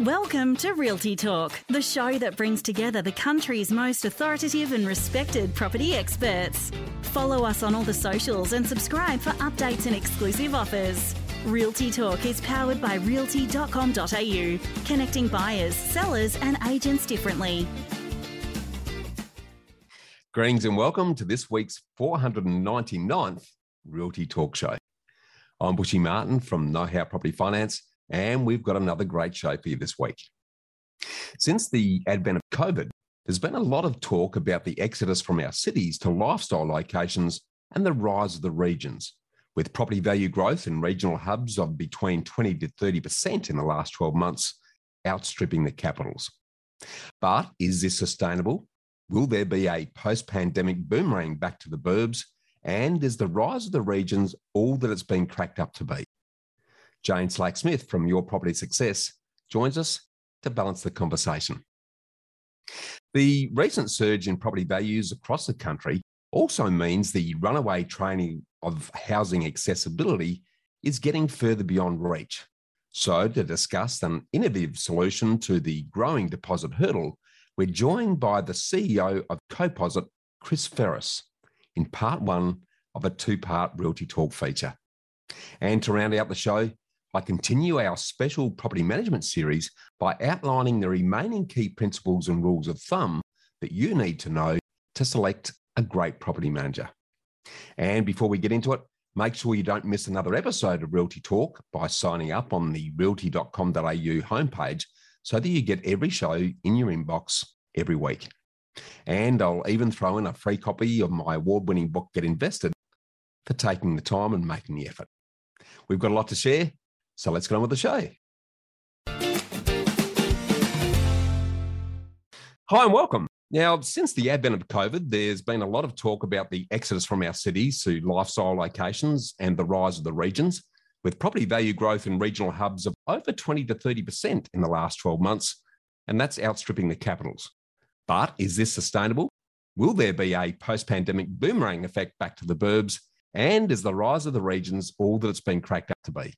Welcome to Realty Talk, the show that brings together the country's most authoritative and respected property experts. Follow us on all the socials and subscribe for updates and exclusive offers. Realty Talk is powered by realty.com.au, connecting buyers, sellers, and agents differently. Greetings and welcome to this week's 499th Realty Talk Show. I'm Bushy Martin from Know How Property Finance and we've got another great show for you this week. Since the advent of COVID, there's been a lot of talk about the exodus from our cities to lifestyle locations and the rise of the regions, with property value growth in regional hubs of between 20 to 30% in the last 12 months, outstripping the capitals. But is this sustainable? Will there be a post pandemic boomerang back to the burbs? And is the rise of the regions all that it's been cracked up to be? Jane Slack Smith from Your Property Success joins us to balance the conversation. The recent surge in property values across the country also means the runaway training of housing accessibility is getting further beyond reach. So, to discuss an innovative solution to the growing deposit hurdle, we're joined by the CEO of Coposit, Chris Ferris, in part one of a two part Realty Talk feature. And to round out the show, I continue our special property management series by outlining the remaining key principles and rules of thumb that you need to know to select a great property manager. And before we get into it, make sure you don't miss another episode of Realty Talk by signing up on the realty.com.au homepage so that you get every show in your inbox every week. And I'll even throw in a free copy of my award winning book, Get Invested, for taking the time and making the effort. We've got a lot to share, so let's get on with the show. Hi and welcome. Now, since the advent of COVID, there's been a lot of talk about the exodus from our cities to lifestyle locations and the rise of the regions, with property value growth in regional hubs of over 20 to 30% in the last 12 months, and that's outstripping the capitals. But is this sustainable? Will there be a post pandemic boomerang effect back to the burbs? And is the rise of the regions all that it's been cracked up to be?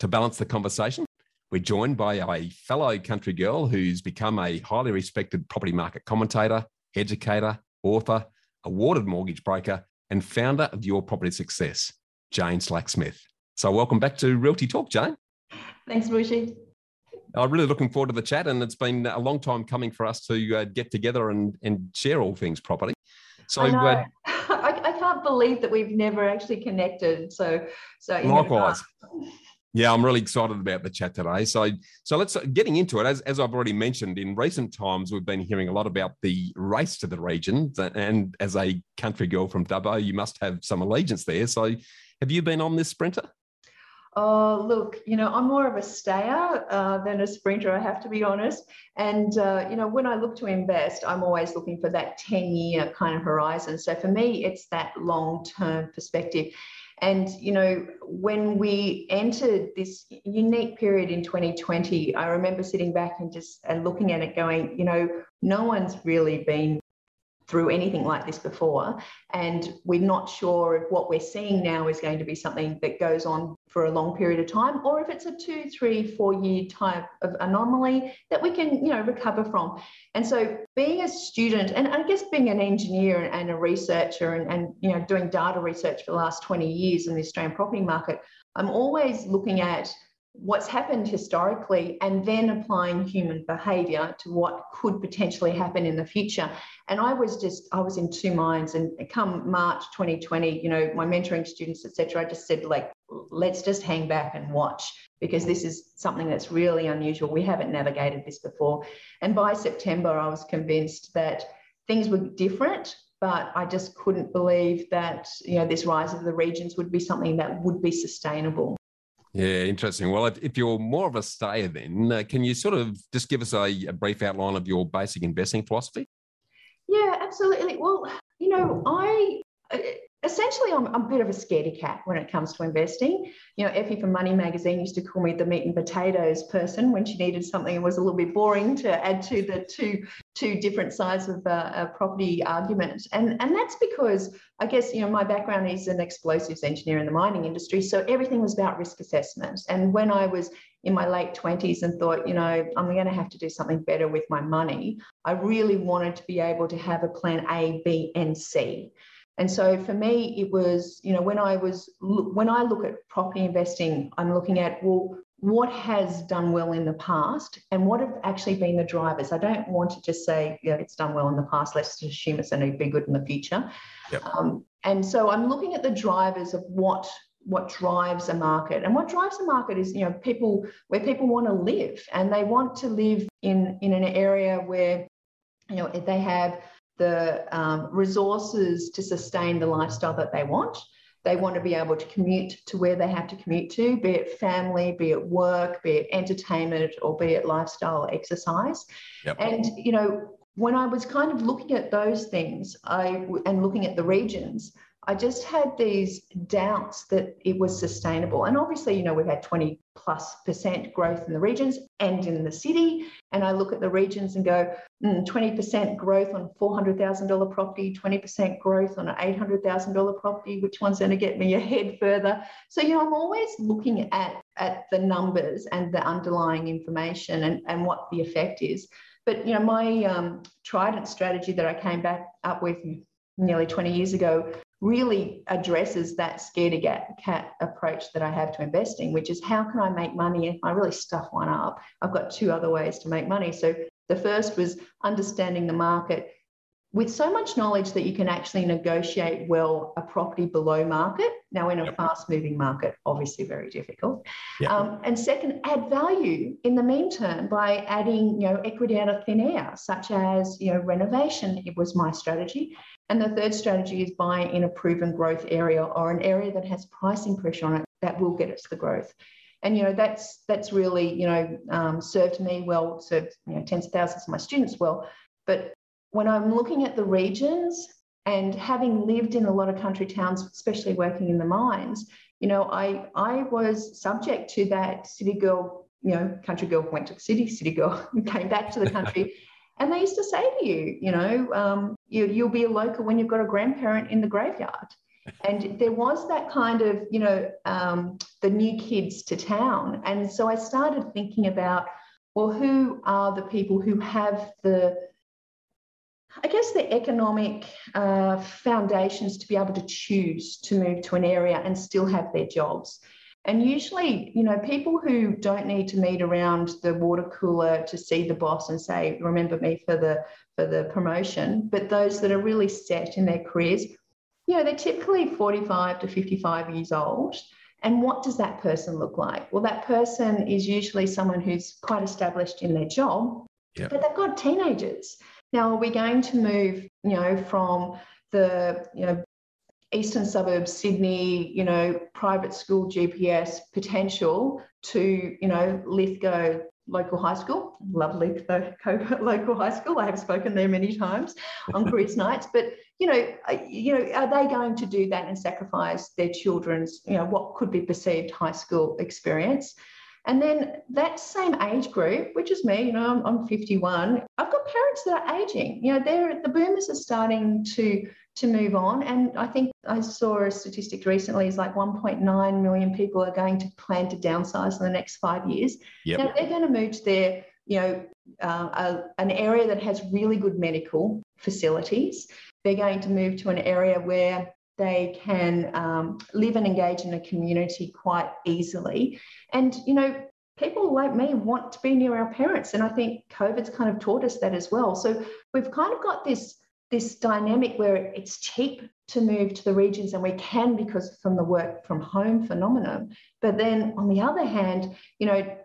To balance the conversation, we're joined by a fellow country girl who's become a highly respected property market commentator, educator, author, awarded mortgage broker, and founder of Your Property Success, Jane Slack Smith. So, welcome back to Realty Talk, Jane. Thanks, Bushy. I'm really looking forward to the chat, and it's been a long time coming for us to uh, get together and, and share all things property. So, I, uh, I, I, can't believe that we've never actually connected. So, so likewise. Yeah, I'm really excited about the chat today. So, so let's getting into it. As, as I've already mentioned, in recent times, we've been hearing a lot about the race to the region. And as a country girl from Dubbo, you must have some allegiance there. So, have you been on this sprinter? Oh, look, you know, I'm more of a stayer uh, than a sprinter, I have to be honest. And, uh, you know, when I look to invest, I'm always looking for that 10 year kind of horizon. So for me, it's that long term perspective. And, you know, when we entered this unique period in 2020, I remember sitting back and just and looking at it going, you know, no one's really been through anything like this before. And we're not sure if what we're seeing now is going to be something that goes on for a long period of time, or if it's a two, three, four year type of anomaly that we can, you know, recover from. And so being a student, and I guess being an engineer and a researcher and, and you know, doing data research for the last 20 years in the Australian property market, I'm always looking at what's happened historically and then applying human behavior to what could potentially happen in the future. And i was just i was in two minds and come march 2020 you know my mentoring students etc i just said like let's just hang back and watch because this is something that's really unusual. We haven't navigated this before. And by september i was convinced that things were different but I just couldn't believe that you know this rise of the regions would be something that would be sustainable. Yeah, interesting. Well, if, if you're more of a stayer, then uh, can you sort of just give us a, a brief outline of your basic investing philosophy? Yeah, absolutely. Well, you know, I essentially I'm, I'm, a bit of a scaredy cat when it comes to investing. You know, Effie from Money Magazine used to call me the meat and potatoes person when she needed something and was a little bit boring to add to the two two different sides of uh, a property argument. And, and that's because I guess, you know, my background is an explosives engineer in the mining industry. So everything was about risk assessment. And when I was in my late 20s and thought, you know, I'm going to have to do something better with my money. I really wanted to be able to have a plan A, B, and C. And so for me, it was, you know, when I was, when I look at property investing, I'm looking at, well, what has done well in the past and what have actually been the drivers. I don't want to just say, yeah, it's done well in the past, let's just assume it's going to be good in the future. Yep. Um, and so I'm looking at the drivers of what what drives a market and what drives a market is you know people where people want to live and they want to live in in an area where you know they have the um, resources to sustain the lifestyle that they want. They want to be able to commute to where they have to commute to, be it family, be it work, be it entertainment, or be it lifestyle exercise. Yep. And, you know, when I was kind of looking at those things I, and looking at the regions, I just had these doubts that it was sustainable. And obviously, you know, we've had 20 plus percent growth in the regions and in the city. And I look at the regions and go, mm, 20% growth on $400,000 property, 20% growth on an $800,000 property. Which one's going to get me ahead further? So, you know, I'm always looking at, at the numbers and the underlying information and, and what the effect is. But, you know, my um, Trident strategy that I came back up with nearly 20 years ago really addresses that scared cat approach that I have to investing, which is how can I make money if I really stuff one up? I've got two other ways to make money. So the first was understanding the market with so much knowledge that you can actually negotiate well a property below market. Now, in a yep. fast moving market, obviously very difficult. Yep. Um, and second, add value in the meantime by adding you know, equity out of thin air, such as you know, renovation. It was my strategy. And the third strategy is buying in a proven growth area or an area that has pricing pressure on it that will get us the growth. And you know that's that's really you know um, served me well, served you know tens of thousands of my students well. But when I'm looking at the regions and having lived in a lot of country towns, especially working in the mines, you know, I I was subject to that city girl, you know, country girl went to the city, city girl came back to the country. and they used to say to you, you know, um, you, you'll be a local when you've got a grandparent in the graveyard. And there was that kind of, you know, um, the new kids to town. And so I started thinking about, well, who are the people who have the I guess the economic uh, foundations to be able to choose to move to an area and still have their jobs. And usually, you know, people who don't need to meet around the water cooler to see the boss and say, "Remember me for the for the promotion," but those that are really set in their careers, you know, they're typically 45 to 55 years old. And what does that person look like? Well, that person is usually someone who's quite established in their job, yep. but they've got teenagers. Now, are we going to move, you know, from the, you know, eastern suburbs, Sydney, you know, private school GPS potential to, you know, Lithgow local high school. Love Lithgow local high school. I have spoken there many times on careers nights. But you know, you know, are they going to do that and sacrifice their children's, you know, what could be perceived high school experience? And then that same age group, which is me, you know, I'm, I'm 51, I've parents that are aging. You know, they're the boomers are starting to to move on. And I think I saw a statistic recently is like 1.9 million people are going to plan to downsize in the next five years. Yep. Now they're going to move to their, you know, uh, a, an area that has really good medical facilities. They're going to move to an area where they can um, live and engage in a community quite easily. And, you know, people like me want to be near our parents. And I think COVID's kind of taught us that as well. So we've kind of got this, this dynamic where it's cheap to move to the regions and we can because from the work from home phenomenon. But then on the other hand, you know,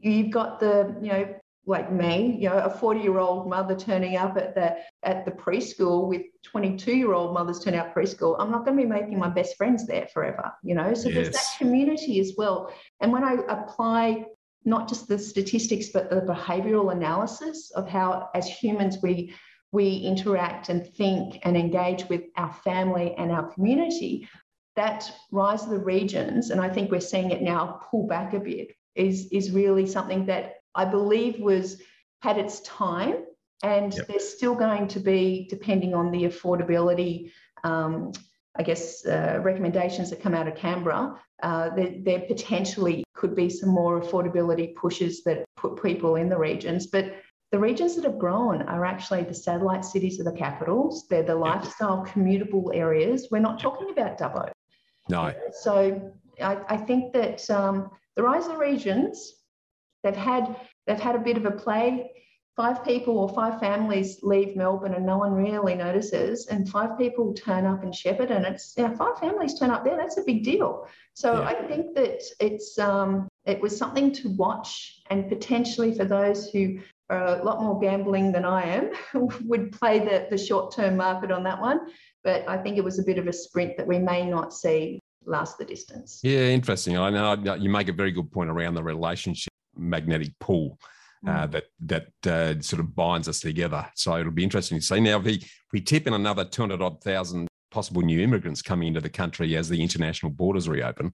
you've got the, you know, like me, you know, a 40 year old mother turning up at the at the preschool with 22 year old mothers turning up preschool, I'm not going to be making my best friends there forever, you know. So yes. there's that community as well. And when I apply not just the statistics but the behavioral analysis of how as humans we we interact and think and engage with our family and our community, that rise of the regions, and I think we're seeing it now pull back a bit, is, is really something that I believe was had its time, and yep. there's still going to be, depending on the affordability, um, I guess, uh, recommendations that come out of Canberra, uh, there, there, potentially could be some more affordability pushes that put people in the regions. But the regions that have grown are actually the satellite cities of the capitals. They're the lifestyle commutable areas. We're not talking about Dubbo. No. So I, I think that um, the rise of the regions, they've had they've had a bit of a play. Five people or five families leave Melbourne and no one really notices, and five people turn up in Shepparton, and it's you know, five families turn up there. That's a big deal. So yeah. I think that it's um, it was something to watch, and potentially for those who are a lot more gambling than I am, would play the, the short term market on that one. But I think it was a bit of a sprint that we may not see last the distance. Yeah, interesting. I know you make a very good point around the relationship magnetic pull. Uh, mm. that that uh, sort of binds us together. So it'll be interesting to see. Now, if we, if we tip in another 200 odd thousand possible new immigrants coming into the country as the international borders reopen,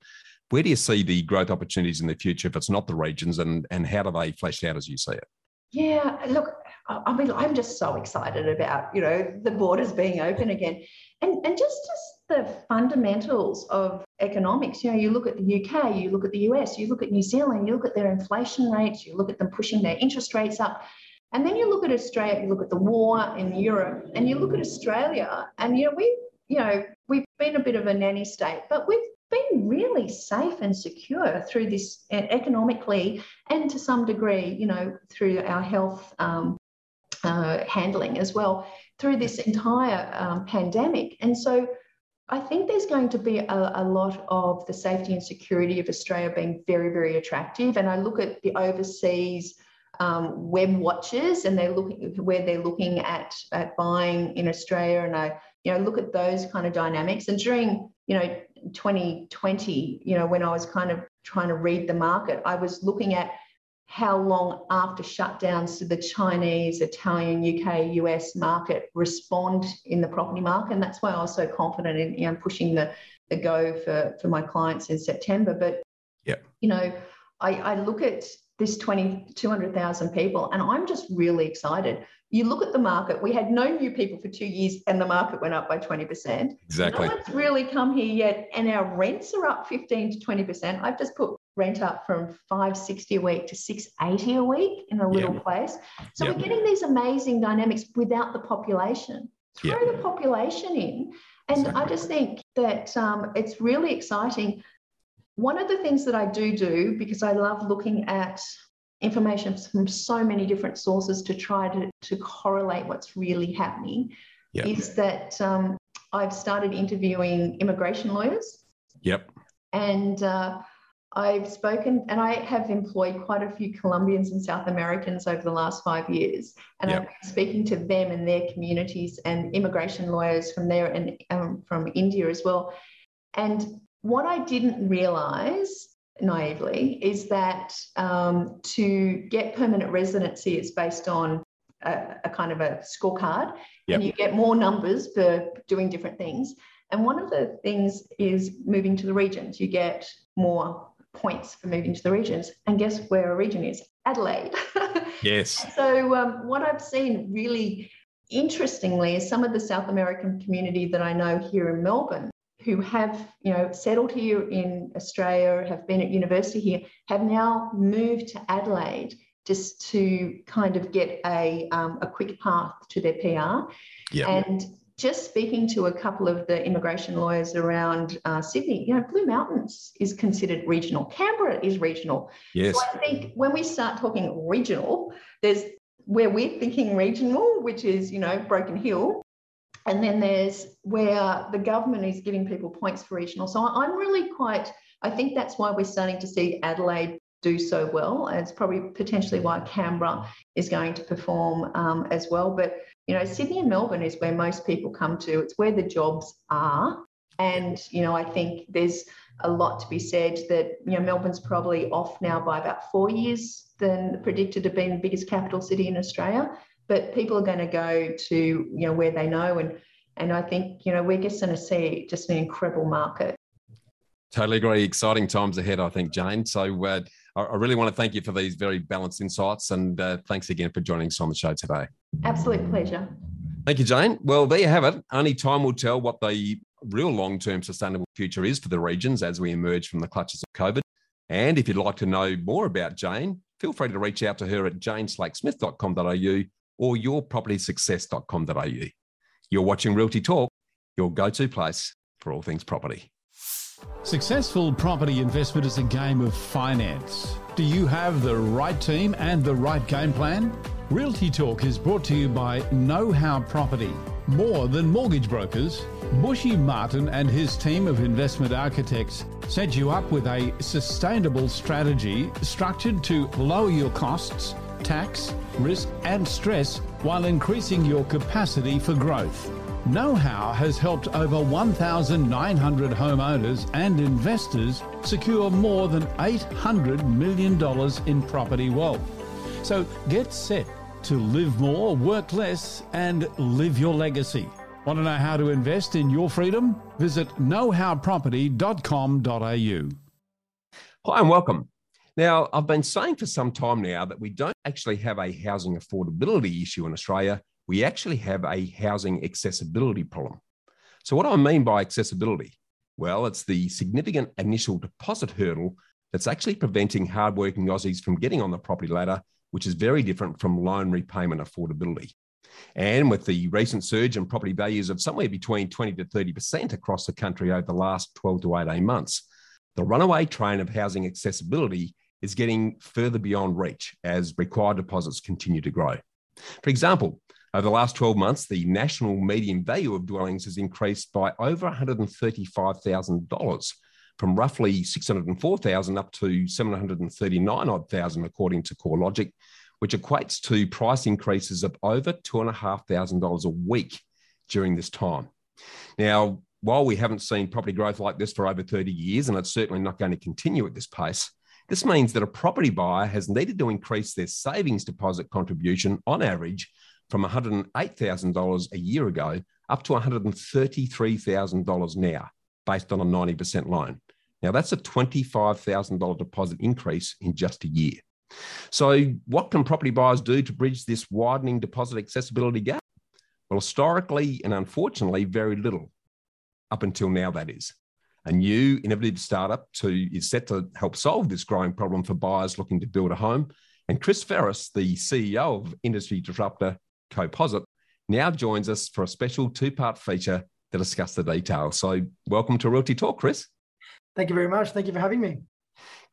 where do you see the growth opportunities in the future if it's not the regions and, and how do they flesh out as you see it? Yeah, look, I mean, I'm just so excited about, you know, the borders being open again. And, and just, just the fundamentals of economics. You know, you look at the UK, you look at the US, you look at New Zealand, you look at their inflation rates, you look at them pushing their interest rates up. And then you look at Australia, you look at the war in Europe, and you look at Australia, and you know, we've you know, we've been a bit of a nanny state, but we've been really safe and secure through this economically and to some degree, you know, through our health um, uh, handling as well through this entire um, pandemic. And so I think there's going to be a, a, lot of the safety and security of Australia being very, very attractive. And I look at the overseas um, web watches and they're looking where they're looking at, at buying in Australia and I, you know, look at those kind of dynamics. And during, you know, 2020, you know, when I was kind of trying to read the market, I was looking at how long after shutdowns did the Chinese, Italian, UK, US market respond in the property market? And that's why I was so confident in you know, pushing the, the go for, for my clients in September. But, yeah. you know, I, I look at this 20, 200,000 people and I'm just really excited you look at the market, we had no new people for two years and the market went up by 20%. Exactly. No one's really come here yet, and our rents are up 15 to 20%. I've just put rent up from 560 a week to 680 a week in a little place. So we're getting these amazing dynamics without the population. Throw the population in. And exactly. I just think that um, it's really exciting. One of the things that I do do, because I love looking at information from so many different sources to try to, to correlate what's really happening yep. is that um, I've started interviewing immigration lawyers. Yep. And uh, I've spoken and I have employed quite a few Colombians and South Americans over the last five years. And yep. I've been speaking to them and their communities and immigration lawyers from there and um, from India as well. And what I didn't realize naively is that um, to get permanent residency is based on a, a kind of a scorecard yep. and you get more numbers for doing different things and one of the things is moving to the regions you get more points for moving to the regions and guess where a region is adelaide yes so um, what i've seen really interestingly is some of the south american community that i know here in melbourne who have you know settled here in Australia, have been at university here, have now moved to Adelaide just to kind of get a um, a quick path to their PR. Yeah. And just speaking to a couple of the immigration lawyers around uh, Sydney, you know, Blue Mountains is considered regional. Canberra is regional. Yes. So I think when we start talking regional, there's where we're thinking regional, which is, you know, Broken Hill, and then there's where the government is giving people points for regional. So I'm really quite, I think that's why we're starting to see Adelaide do so well. And it's probably potentially why Canberra is going to perform um, as well. But, you know, Sydney and Melbourne is where most people come to, it's where the jobs are. And, you know, I think there's a lot to be said that, you know, Melbourne's probably off now by about four years than predicted to be the biggest capital city in Australia but people are going to go to you know where they know and and I think you know we're just going to see just an incredible market. Totally agree. Exciting times ahead, I think, Jane. So uh, I really want to thank you for these very balanced insights, and uh, thanks again for joining us on the show today. Absolute pleasure. Thank you, Jane. Well, there you have it. Only time will tell what the real long-term sustainable future is for the regions as we emerge from the clutches of COVID. And if you'd like to know more about Jane, feel free to reach out to her at janeslacksmith.com.au or yourpropertysuccess.com.au. You're watching Realty Talk, your go to place for all things property. Successful property investment is a game of finance. Do you have the right team and the right game plan? Realty Talk is brought to you by Know How Property. More than mortgage brokers, Bushy Martin and his team of investment architects set you up with a sustainable strategy structured to lower your costs, tax, risk, and stress while increasing your capacity for growth. Know How has helped over 1,900 homeowners and investors secure more than $800 million in property wealth. So get set to live more, work less, and live your legacy. Want to know how to invest in your freedom? Visit knowhowproperty.com.au. Hi, and welcome. Now, I've been saying for some time now that we don't actually have a housing affordability issue in Australia. We actually have a housing accessibility problem. So, what I mean by accessibility? Well, it's the significant initial deposit hurdle that's actually preventing hardworking Aussies from getting on the property ladder, which is very different from loan repayment affordability. And with the recent surge in property values of somewhere between 20 to 30% across the country over the last 12 to 18 months, the runaway train of housing accessibility is getting further beyond reach as required deposits continue to grow. For example, over the last 12 months, the national median value of dwellings has increased by over $135,000 from roughly 604,000 up to 739 odd thousand according to CoreLogic, which equates to price increases of over $2,500 a week during this time. Now, while we haven't seen property growth like this for over 30 years, and it's certainly not going to continue at this pace, this means that a property buyer has needed to increase their savings deposit contribution on average from $108,000 a year ago up to $133,000 now, based on a 90% loan. Now, that's a $25,000 deposit increase in just a year. So, what can property buyers do to bridge this widening deposit accessibility gap? Well, historically and unfortunately, very little, up until now, that is. A new innovative startup to, is set to help solve this growing problem for buyers looking to build a home. And Chris Ferris, the CEO of industry disruptor CoPosit, now joins us for a special two part feature to discuss the details. So, welcome to Realty Talk, Chris. Thank you very much. Thank you for having me.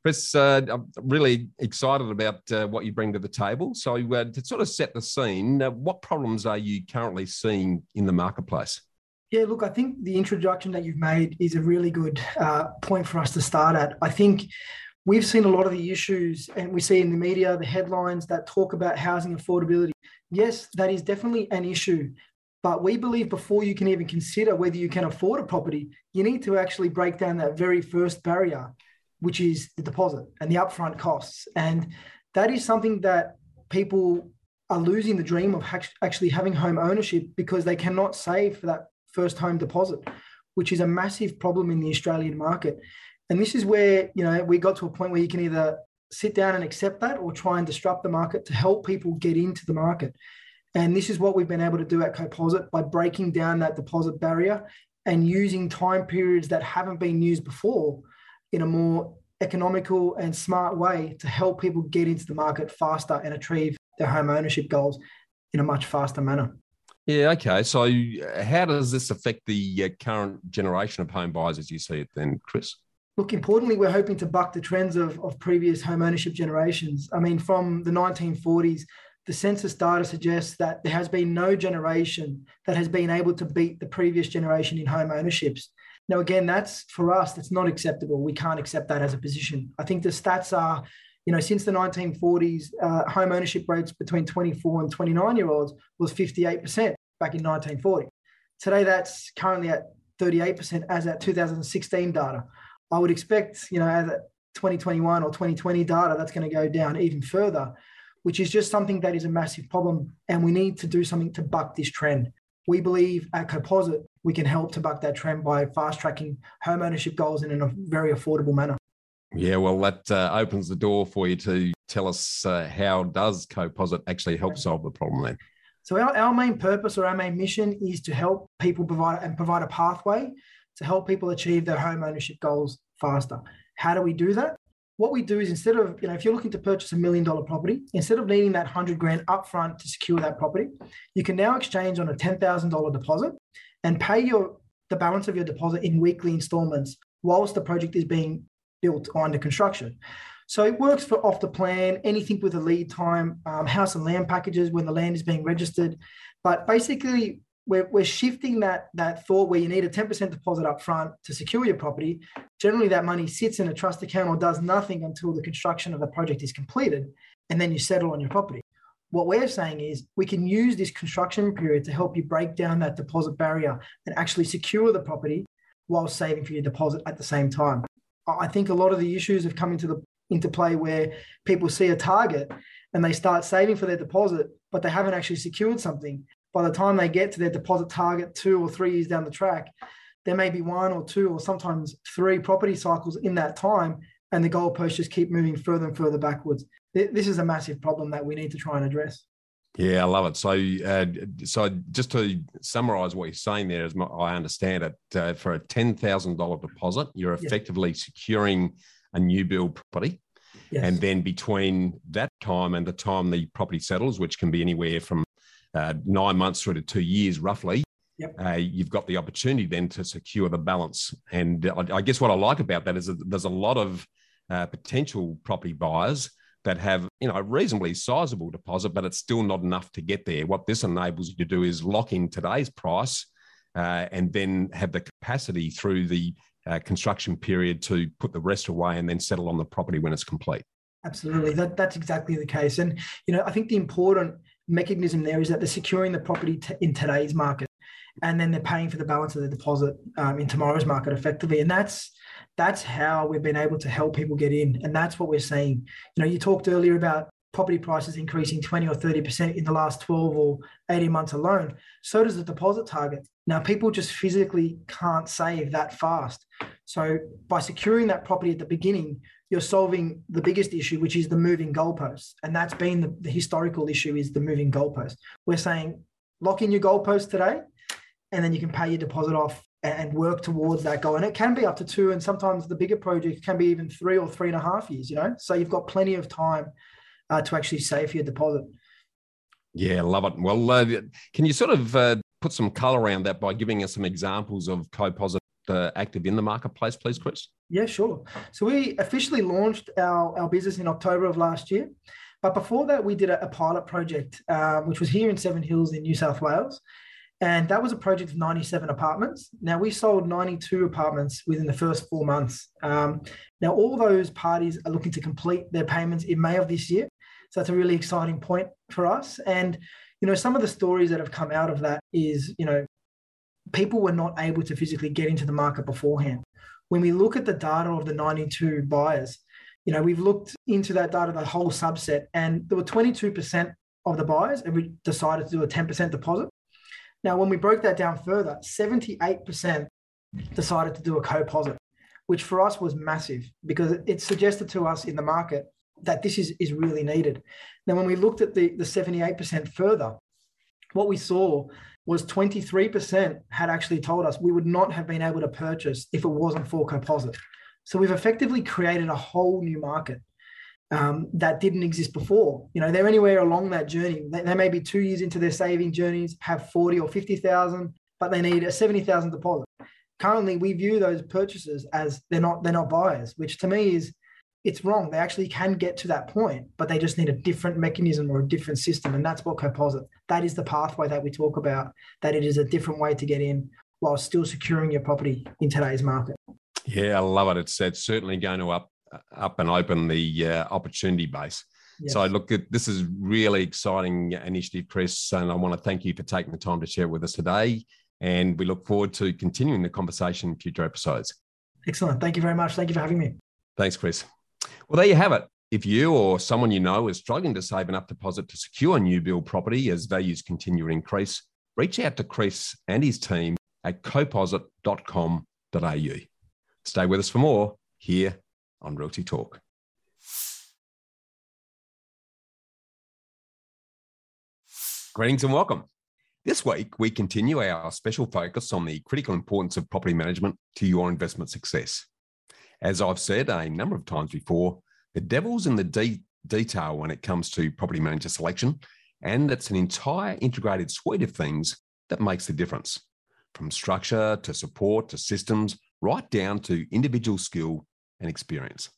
Chris, uh, I'm really excited about uh, what you bring to the table. So, uh, to sort of set the scene, uh, what problems are you currently seeing in the marketplace? Yeah, look, I think the introduction that you've made is a really good uh, point for us to start at. I think we've seen a lot of the issues, and we see in the media the headlines that talk about housing affordability. Yes, that is definitely an issue. But we believe before you can even consider whether you can afford a property, you need to actually break down that very first barrier which is the deposit and the upfront costs. And that is something that people are losing the dream of actually having home ownership because they cannot save for that first home deposit, which is a massive problem in the Australian market. And this is where, you know, we got to a point where you can either sit down and accept that or try and disrupt the market to help people get into the market. And this is what we've been able to do at CoPosit by breaking down that deposit barrier and using time periods that haven't been used before in a more economical and smart way to help people get into the market faster and achieve their home ownership goals in a much faster manner. Yeah, okay. So, how does this affect the uh, current generation of home buyers as you see it, then, Chris? Look, importantly, we're hoping to buck the trends of, of previous home ownership generations. I mean, from the 1940s, the census data suggests that there has been no generation that has been able to beat the previous generation in home ownerships. Now, again, that's for us, that's not acceptable. We can't accept that as a position. I think the stats are, you know, since the 1940s, uh, home ownership rates between 24 and 29 year olds was 58% back in 1940. Today, that's currently at 38% as at 2016 data. I would expect, you know, as 2021 or 2020 data, that's going to go down even further, which is just something that is a massive problem. And we need to do something to buck this trend. We believe at CoPosit we can help to buck that trend by fast tracking home ownership goals in a very affordable manner. Yeah, well, that uh, opens the door for you to tell us uh, how does CoPosit actually help solve the problem then? So our, our main purpose or our main mission is to help people provide and provide a pathway to help people achieve their home ownership goals faster. How do we do that? what we do is instead of, you know, if you're looking to purchase a million dollar property, instead of needing that hundred grand upfront to secure that property, you can now exchange on a $10,000 deposit and pay your the balance of your deposit in weekly installments whilst the project is being built or under construction. So it works for off the plan, anything with a lead time, um, house and land packages when the land is being registered. But basically, we're, we're shifting that, that thought where you need a 10% deposit up front to secure your property. Generally, that money sits in a trust account or does nothing until the construction of the project is completed, and then you settle on your property. What we're saying is we can use this construction period to help you break down that deposit barrier and actually secure the property while saving for your deposit at the same time. I think a lot of the issues have come into the into play where people see a target and they start saving for their deposit, but they haven't actually secured something by the time they get to their deposit target two or three years down the track, there may be one or two or sometimes three property cycles in that time, and the goalposts just keep moving further and further backwards. This is a massive problem that we need to try and address. Yeah, I love it. So, uh, so just to summarize what you're saying there, as I understand it, uh, for a ten thousand dollar deposit, you're effectively yes. securing a new build property, yes. and then between that time and the time the property settles, which can be anywhere from uh, nine months through to two years, roughly, yep. uh, you've got the opportunity then to secure the balance. And I, I guess what I like about that is that there's a lot of uh, potential property buyers that have you know a reasonably sizable deposit, but it's still not enough to get there. What this enables you to do is lock in today's price, uh, and then have the capacity through the uh, construction period to put the rest away and then settle on the property when it's complete. Absolutely, that, that's exactly the case. And you know, I think the important mechanism there is that they're securing the property t- in today's market and then they're paying for the balance of the deposit um, in tomorrow's market effectively. And that's that's how we've been able to help people get in. And that's what we're seeing. You know you talked earlier about property prices increasing 20 or 30% in the last 12 or 18 months alone. So does the deposit target. Now people just physically can't save that fast. So by securing that property at the beginning you're solving the biggest issue, which is the moving goalposts. And that's been the, the historical issue is the moving goalpost. We're saying lock in your goalpost today, and then you can pay your deposit off and work towards that goal. And it can be up to two, and sometimes the bigger projects can be even three or three and a half years, you know? So you've got plenty of time uh, to actually save for your deposit. Yeah, love it. Well, uh, can you sort of uh, put some color around that by giving us some examples of CoPosit uh, active in the marketplace, please, Chris? Yeah, sure. So we officially launched our, our business in October of last year. But before that, we did a, a pilot project, uh, which was here in Seven Hills in New South Wales. And that was a project of 97 apartments. Now, we sold 92 apartments within the first four months. Um, now, all those parties are looking to complete their payments in May of this year. So that's a really exciting point for us. And, you know, some of the stories that have come out of that is, you know, people were not able to physically get into the market beforehand. When we look at the data of the 92 buyers, you know, we've looked into that data, the whole subset, and there were 22% of the buyers and we decided to do a 10% deposit. Now, when we broke that down further, 78% decided to do a co-posit, which for us was massive because it suggested to us in the market that this is, is really needed. Now, when we looked at the, the 78% further, what we saw was 23% had actually told us we would not have been able to purchase if it wasn't for CoPosit. So we've effectively created a whole new market um, that didn't exist before. You know, they're anywhere along that journey. They, they may be two years into their saving journeys, have 40 or 50,000, but they need a 70,000 deposit. Currently, we view those purchases as they're not they're not buyers, which to me is it's wrong. They actually can get to that point, but they just need a different mechanism or a different system. And that's what CoPosit, that is the pathway that we talk about, that it is a different way to get in while still securing your property in today's market. Yeah, I love it. It's, it's certainly going to up, up and open the uh, opportunity base. Yes. So look, this is really exciting initiative, Chris, and I want to thank you for taking the time to share with us today. And we look forward to continuing the conversation in future episodes. Excellent. Thank you very much. Thank you for having me. Thanks, Chris. Well, there you have it. If you or someone you know is struggling to save enough deposit to secure a new build property as values continue to increase, reach out to Chris and his team at coposit.com.au. Stay with us for more here on Realty Talk. Greetings and welcome. This week, we continue our special focus on the critical importance of property management to your investment success. As I've said a number of times before, The devil's in the de- detail when it comes to property manager selection, and it's an entire integrated suite of things that makes the difference from structure to support to systems, right down to individual skill and experience.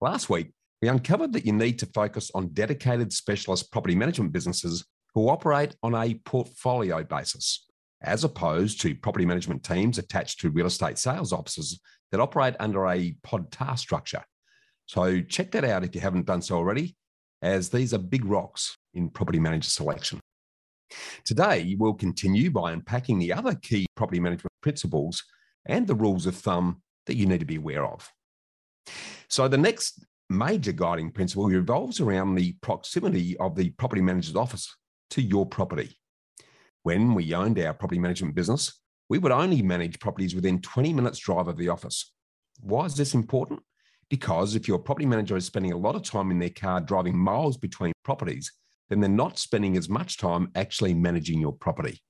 Last week, we uncovered that you need to focus on dedicated specialist property management businesses who operate on a portfolio basis, as opposed to property management teams attached to real estate sales offices that operate under a pod task structure. So check that out if you haven't done so already, as these are big rocks in property manager selection. Today, we'll continue by unpacking the other key property management principles and the rules of thumb that you need to be aware of. So, the next major guiding principle revolves around the proximity of the property manager's office to your property. When we owned our property management business, we would only manage properties within 20 minutes drive of the office. Why is this important? Because if your property manager is spending a lot of time in their car driving miles between properties, then they're not spending as much time actually managing your property.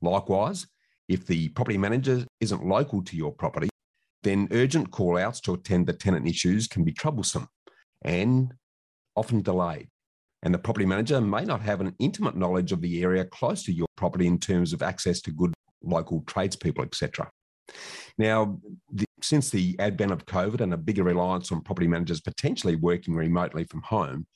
Likewise, if the property manager isn't local to your property, then urgent call outs to attend the tenant issues can be troublesome and often delayed. And the property manager may not have an intimate knowledge of the area close to your property in terms of access to good local tradespeople, etc. Now, the, since the advent of COVID and a bigger reliance on property managers potentially working remotely from home,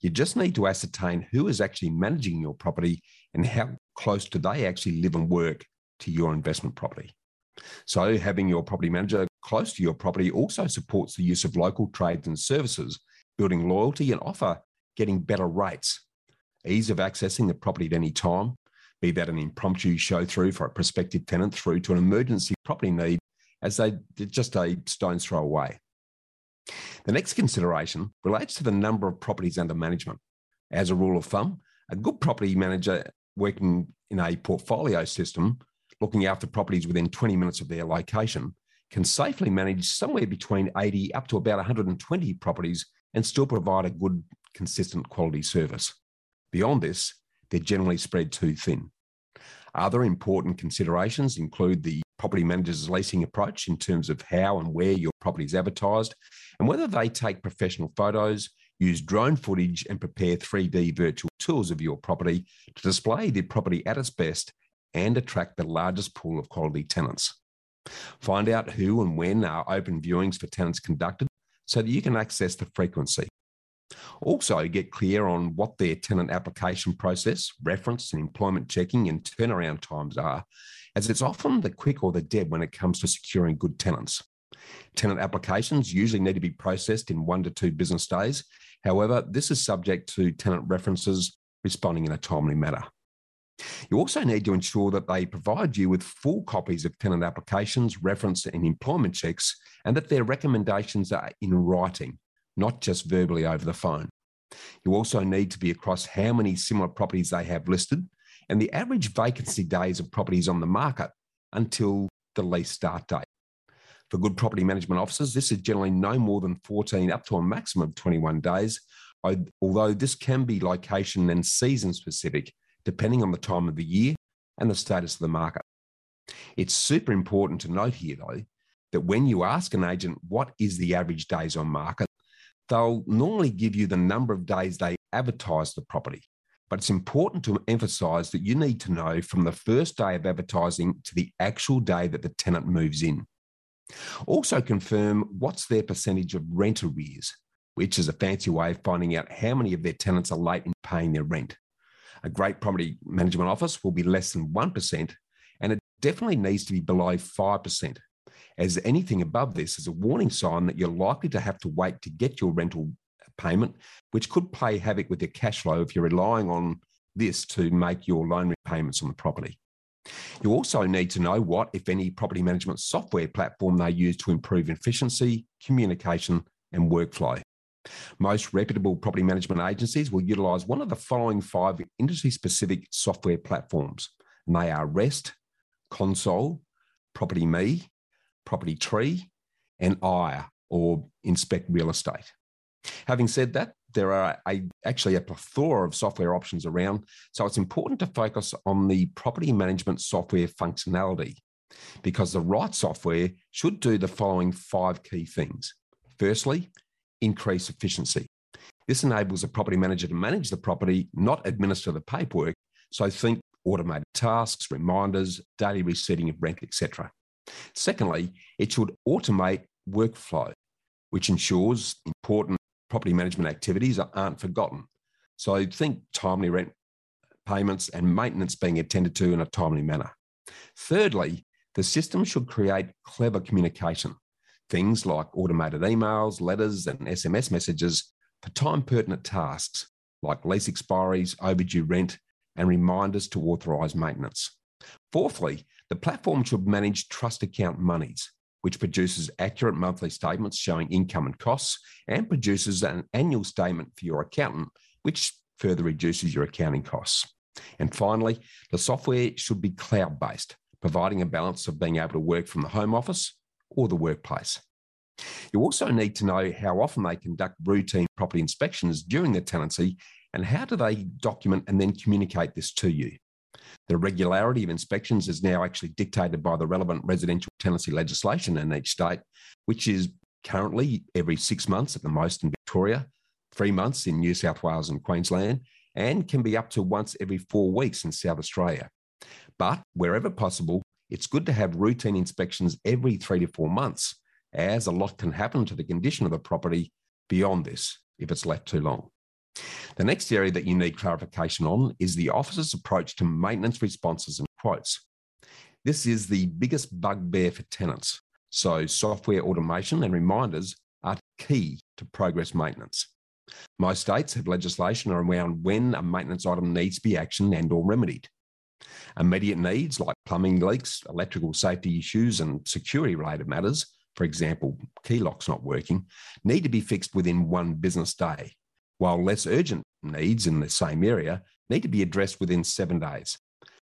you just need to ascertain who is actually managing your property and how close do they actually live and work to your investment property. So, having your property manager close to your property also supports the use of local trades and services, building loyalty and offer getting better rates, ease of accessing the property at any time, be that an impromptu show through for a prospective tenant through to an emergency property need as they just a stone's throw away. The next consideration relates to the number of properties under management. As a rule of thumb, a good property manager working in a portfolio system, looking after properties within 20 minutes of their location, can safely manage somewhere between 80 up to about 120 properties and still provide a good, consistent quality service. Beyond this, they're generally spread too thin. Other important considerations include the property manager's leasing approach in terms of how and where your property is advertised, and whether they take professional photos, use drone footage, and prepare 3D virtual tours of your property to display the property at its best and attract the largest pool of quality tenants. Find out who and when are open viewings for tenants conducted so that you can access the frequency. Also, get clear on what their tenant application process, reference, and employment checking and turnaround times are, as it's often the quick or the dead when it comes to securing good tenants. Tenant applications usually need to be processed in one to two business days. However, this is subject to tenant references responding in a timely manner. You also need to ensure that they provide you with full copies of tenant applications, reference, and employment checks, and that their recommendations are in writing, not just verbally over the phone. You also need to be across how many similar properties they have listed and the average vacancy days of properties on the market until the lease start date. For good property management officers, this is generally no more than 14 up to a maximum of 21 days, although this can be location and season specific depending on the time of the year and the status of the market. It's super important to note here, though, that when you ask an agent what is the average days on market, they'll normally give you the number of days they advertise the property. But it's important to emphasize that you need to know from the first day of advertising to the actual day that the tenant moves in. Also, confirm what's their percentage of rent arrears, which is a fancy way of finding out how many of their tenants are late in paying their rent. A great property management office will be less than 1%, and it definitely needs to be below 5%, as anything above this is a warning sign that you're likely to have to wait to get your rental payment, which could play havoc with your cash flow if you're relying on this to make your loan repayments on the property. You also need to know what, if any, property management software platform they use to improve efficiency, communication, and workflow. Most reputable property management agencies will utilize one of the following five industry specific software platforms, and they are REST, Console, Property Me, Property Tree, and IRE or Inspect Real Estate. Having said that, there are a, actually a plethora of software options around, so it's important to focus on the property management software functionality because the right software should do the following five key things. Firstly, increase efficiency. This enables a property manager to manage the property, not administer the paperwork. So think automated tasks, reminders, daily resetting of rent, etc. Secondly, it should automate workflow, which ensures important property management activities aren't forgotten. So think timely rent payments and maintenance being attended to in a timely manner. Thirdly, the system should create clever communication, things like automated emails, letters, and SMS messages for time pertinent tasks like lease expiries, overdue rent, and reminders to authorise maintenance. Fourthly, the platform should manage trust account monies, which produces accurate monthly statements showing income and costs and produces an annual statement for your accountant, which further reduces your accounting costs. And finally, the software should be cloud based, providing a balance of being able to work from the home office or the workplace. You also need to know how often they conduct routine property inspections during the tenancy and how do they document and then communicate this to you. The regularity of inspections is now actually dictated by the relevant residential tenancy legislation in each state, which is currently every six months at the most in Victoria, three months in New South Wales and Queensland, and can be up to once every four weeks in South Australia. But wherever possible, it's good to have routine inspections every three to four months, as a lot can happen to the condition of the property beyond this if it's left too long. The next area that you need clarification on is the office's approach to maintenance responses and quotes. This is the biggest bugbear for tenants. So, software automation and reminders are key to progress maintenance. Most states have legislation around when a maintenance item needs to be actioned and or remedied. Immediate needs like plumbing leaks, electrical safety issues and security related matters, for example, key locks not working, need to be fixed within one business day, while less urgent needs in the same area need to be addressed within seven days.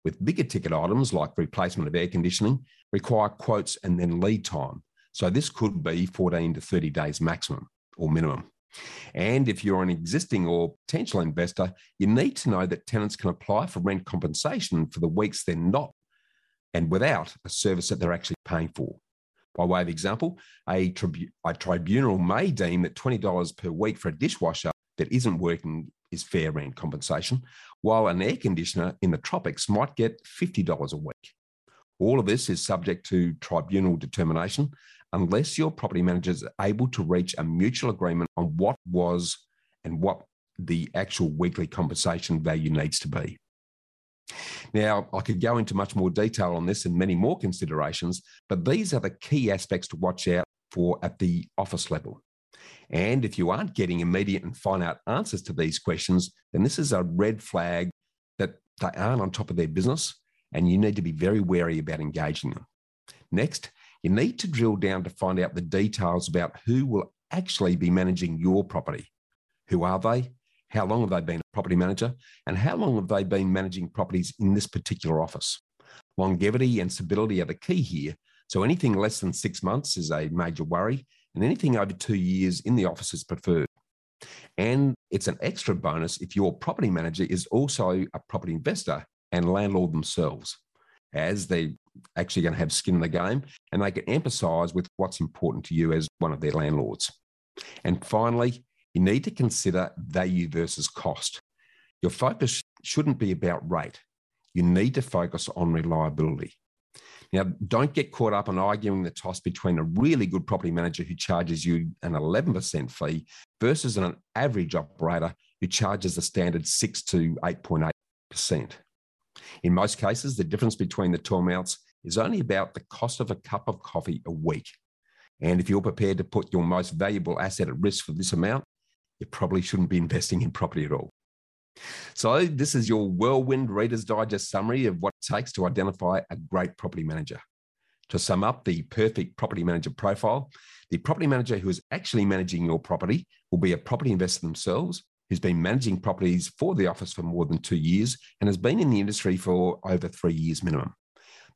With bigger ticket items like replacement of air conditioning, require quotes and then lead time. So this could be 14 to 30 days maximum or minimum. And if you're an existing or potential investor, you need to know that tenants can apply for rent compensation for the weeks they're not and without a service that they're actually paying for. By way of example, a, tribu- a tribunal may deem that $20 per week for a dishwasher that isn't working is fair rent compensation, while an air conditioner in the tropics might get $50 a week. All of this is subject to tribunal determination unless your property manager is able to reach a mutual agreement on what was and what the actual weekly compensation value needs to be. Now, I could go into much more detail on this and many more considerations, but these are the key aspects to watch out for at the office level. And if you aren't getting immediate and finite answers to these questions, then this is a red flag that they aren't on top of their business and you need to be very wary about engaging them. Next, you need to drill down to find out the details about who will actually be managing your property. Who are they? How long have they been a property manager? And how long have they been managing properties in this particular office? Longevity and stability are the key here. So anything less than six months is a major worry, and anything over two years in the office is preferred. And it's an extra bonus if your property manager is also a property investor and landlord themselves, as they're actually going to have skin in the game and they can emphasize with what's important to you as one of their landlords. And finally, you need to consider value versus cost. Your focus shouldn't be about rate. You need to focus on reliability. Now, don't get caught up in arguing the toss between a really good property manager who charges you an 11% fee versus an average operator who charges a standard 6 to 8.8%. In most cases, the difference between the two amounts is only about the cost of a cup of coffee a week. And if you're prepared to put your most valuable asset at risk for this amount, you probably shouldn't be investing in property at all. So, this is your whirlwind Reader's Digest summary of what it takes to identify a great property manager. To sum up the perfect property manager profile, the property manager who is actually managing your property will be a property investor themselves who's been managing properties for the office for more than two years and has been in the industry for over three years minimum.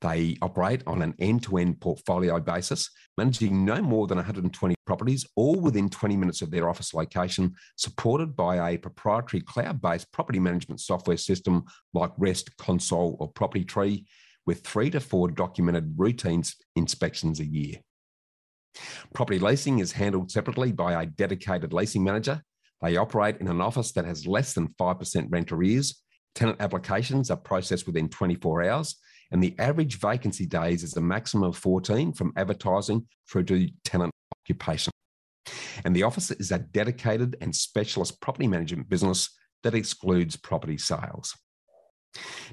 They operate on an end to end portfolio basis, managing no more than 120 properties, all within 20 minutes of their office location, supported by a proprietary cloud based property management software system like REST, Console, or Property Tree, with three to four documented routine inspections a year. Property leasing is handled separately by a dedicated leasing manager. They operate in an office that has less than 5% rent arrears. Tenant applications are processed within 24 hours, and the average vacancy days is a maximum of 14 from advertising through to tenant occupation. And the office is a dedicated and specialist property management business that excludes property sales.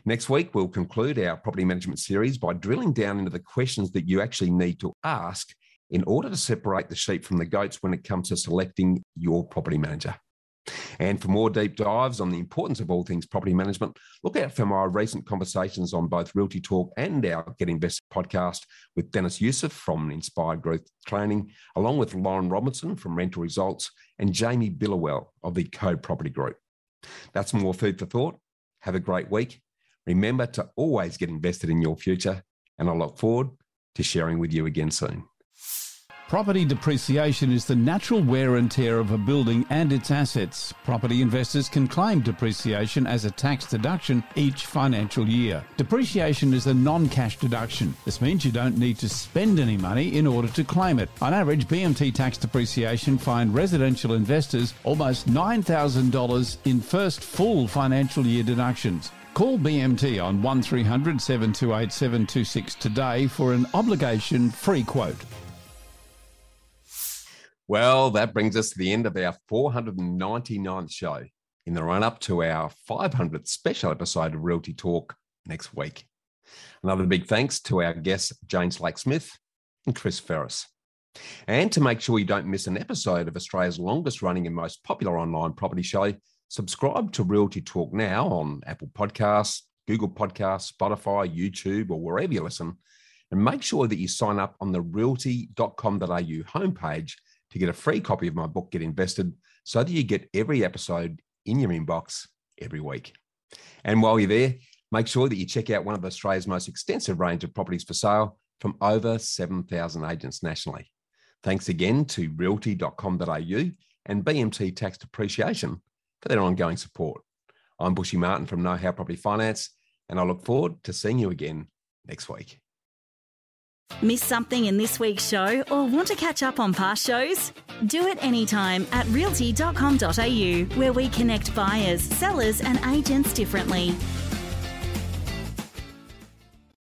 Next week, we'll conclude our property management series by drilling down into the questions that you actually need to ask in order to separate the sheep from the goats when it comes to selecting your property manager. And for more deep dives on the importance of all things property management, look out for my recent conversations on both Realty Talk and our Get Invested podcast with Dennis Youssef from Inspired Growth Training, along with Lauren Robinson from Rental Results and Jamie Billowell of the Code Property Group. That's more food for thought. Have a great week. Remember to always get invested in your future, and I look forward to sharing with you again soon. Property depreciation is the natural wear and tear of a building and its assets. Property investors can claim depreciation as a tax deduction each financial year. Depreciation is a non cash deduction. This means you don't need to spend any money in order to claim it. On average, BMT tax depreciation find residential investors almost $9,000 in first full financial year deductions. Call BMT on 1300 728 726 today for an obligation free quote. Well, that brings us to the end of our 499th show in the run up to our 500th special episode of Realty Talk next week. Another big thanks to our guests, Jane Slack-Smith and Chris Ferris. And to make sure you don't miss an episode of Australia's longest running and most popular online property show, subscribe to Realty Talk now on Apple Podcasts, Google Podcasts, Spotify, YouTube, or wherever you listen. And make sure that you sign up on the realty.com.au homepage to get a free copy of my book, Get Invested, so that you get every episode in your inbox every week. And while you're there, make sure that you check out one of Australia's most extensive range of properties for sale from over 7,000 agents nationally. Thanks again to realty.com.au and BMT Tax Depreciation for their ongoing support. I'm Bushy Martin from Know How Property Finance, and I look forward to seeing you again next week. Miss something in this week's show or want to catch up on past shows? Do it anytime at realty.com.au, where we connect buyers, sellers, and agents differently.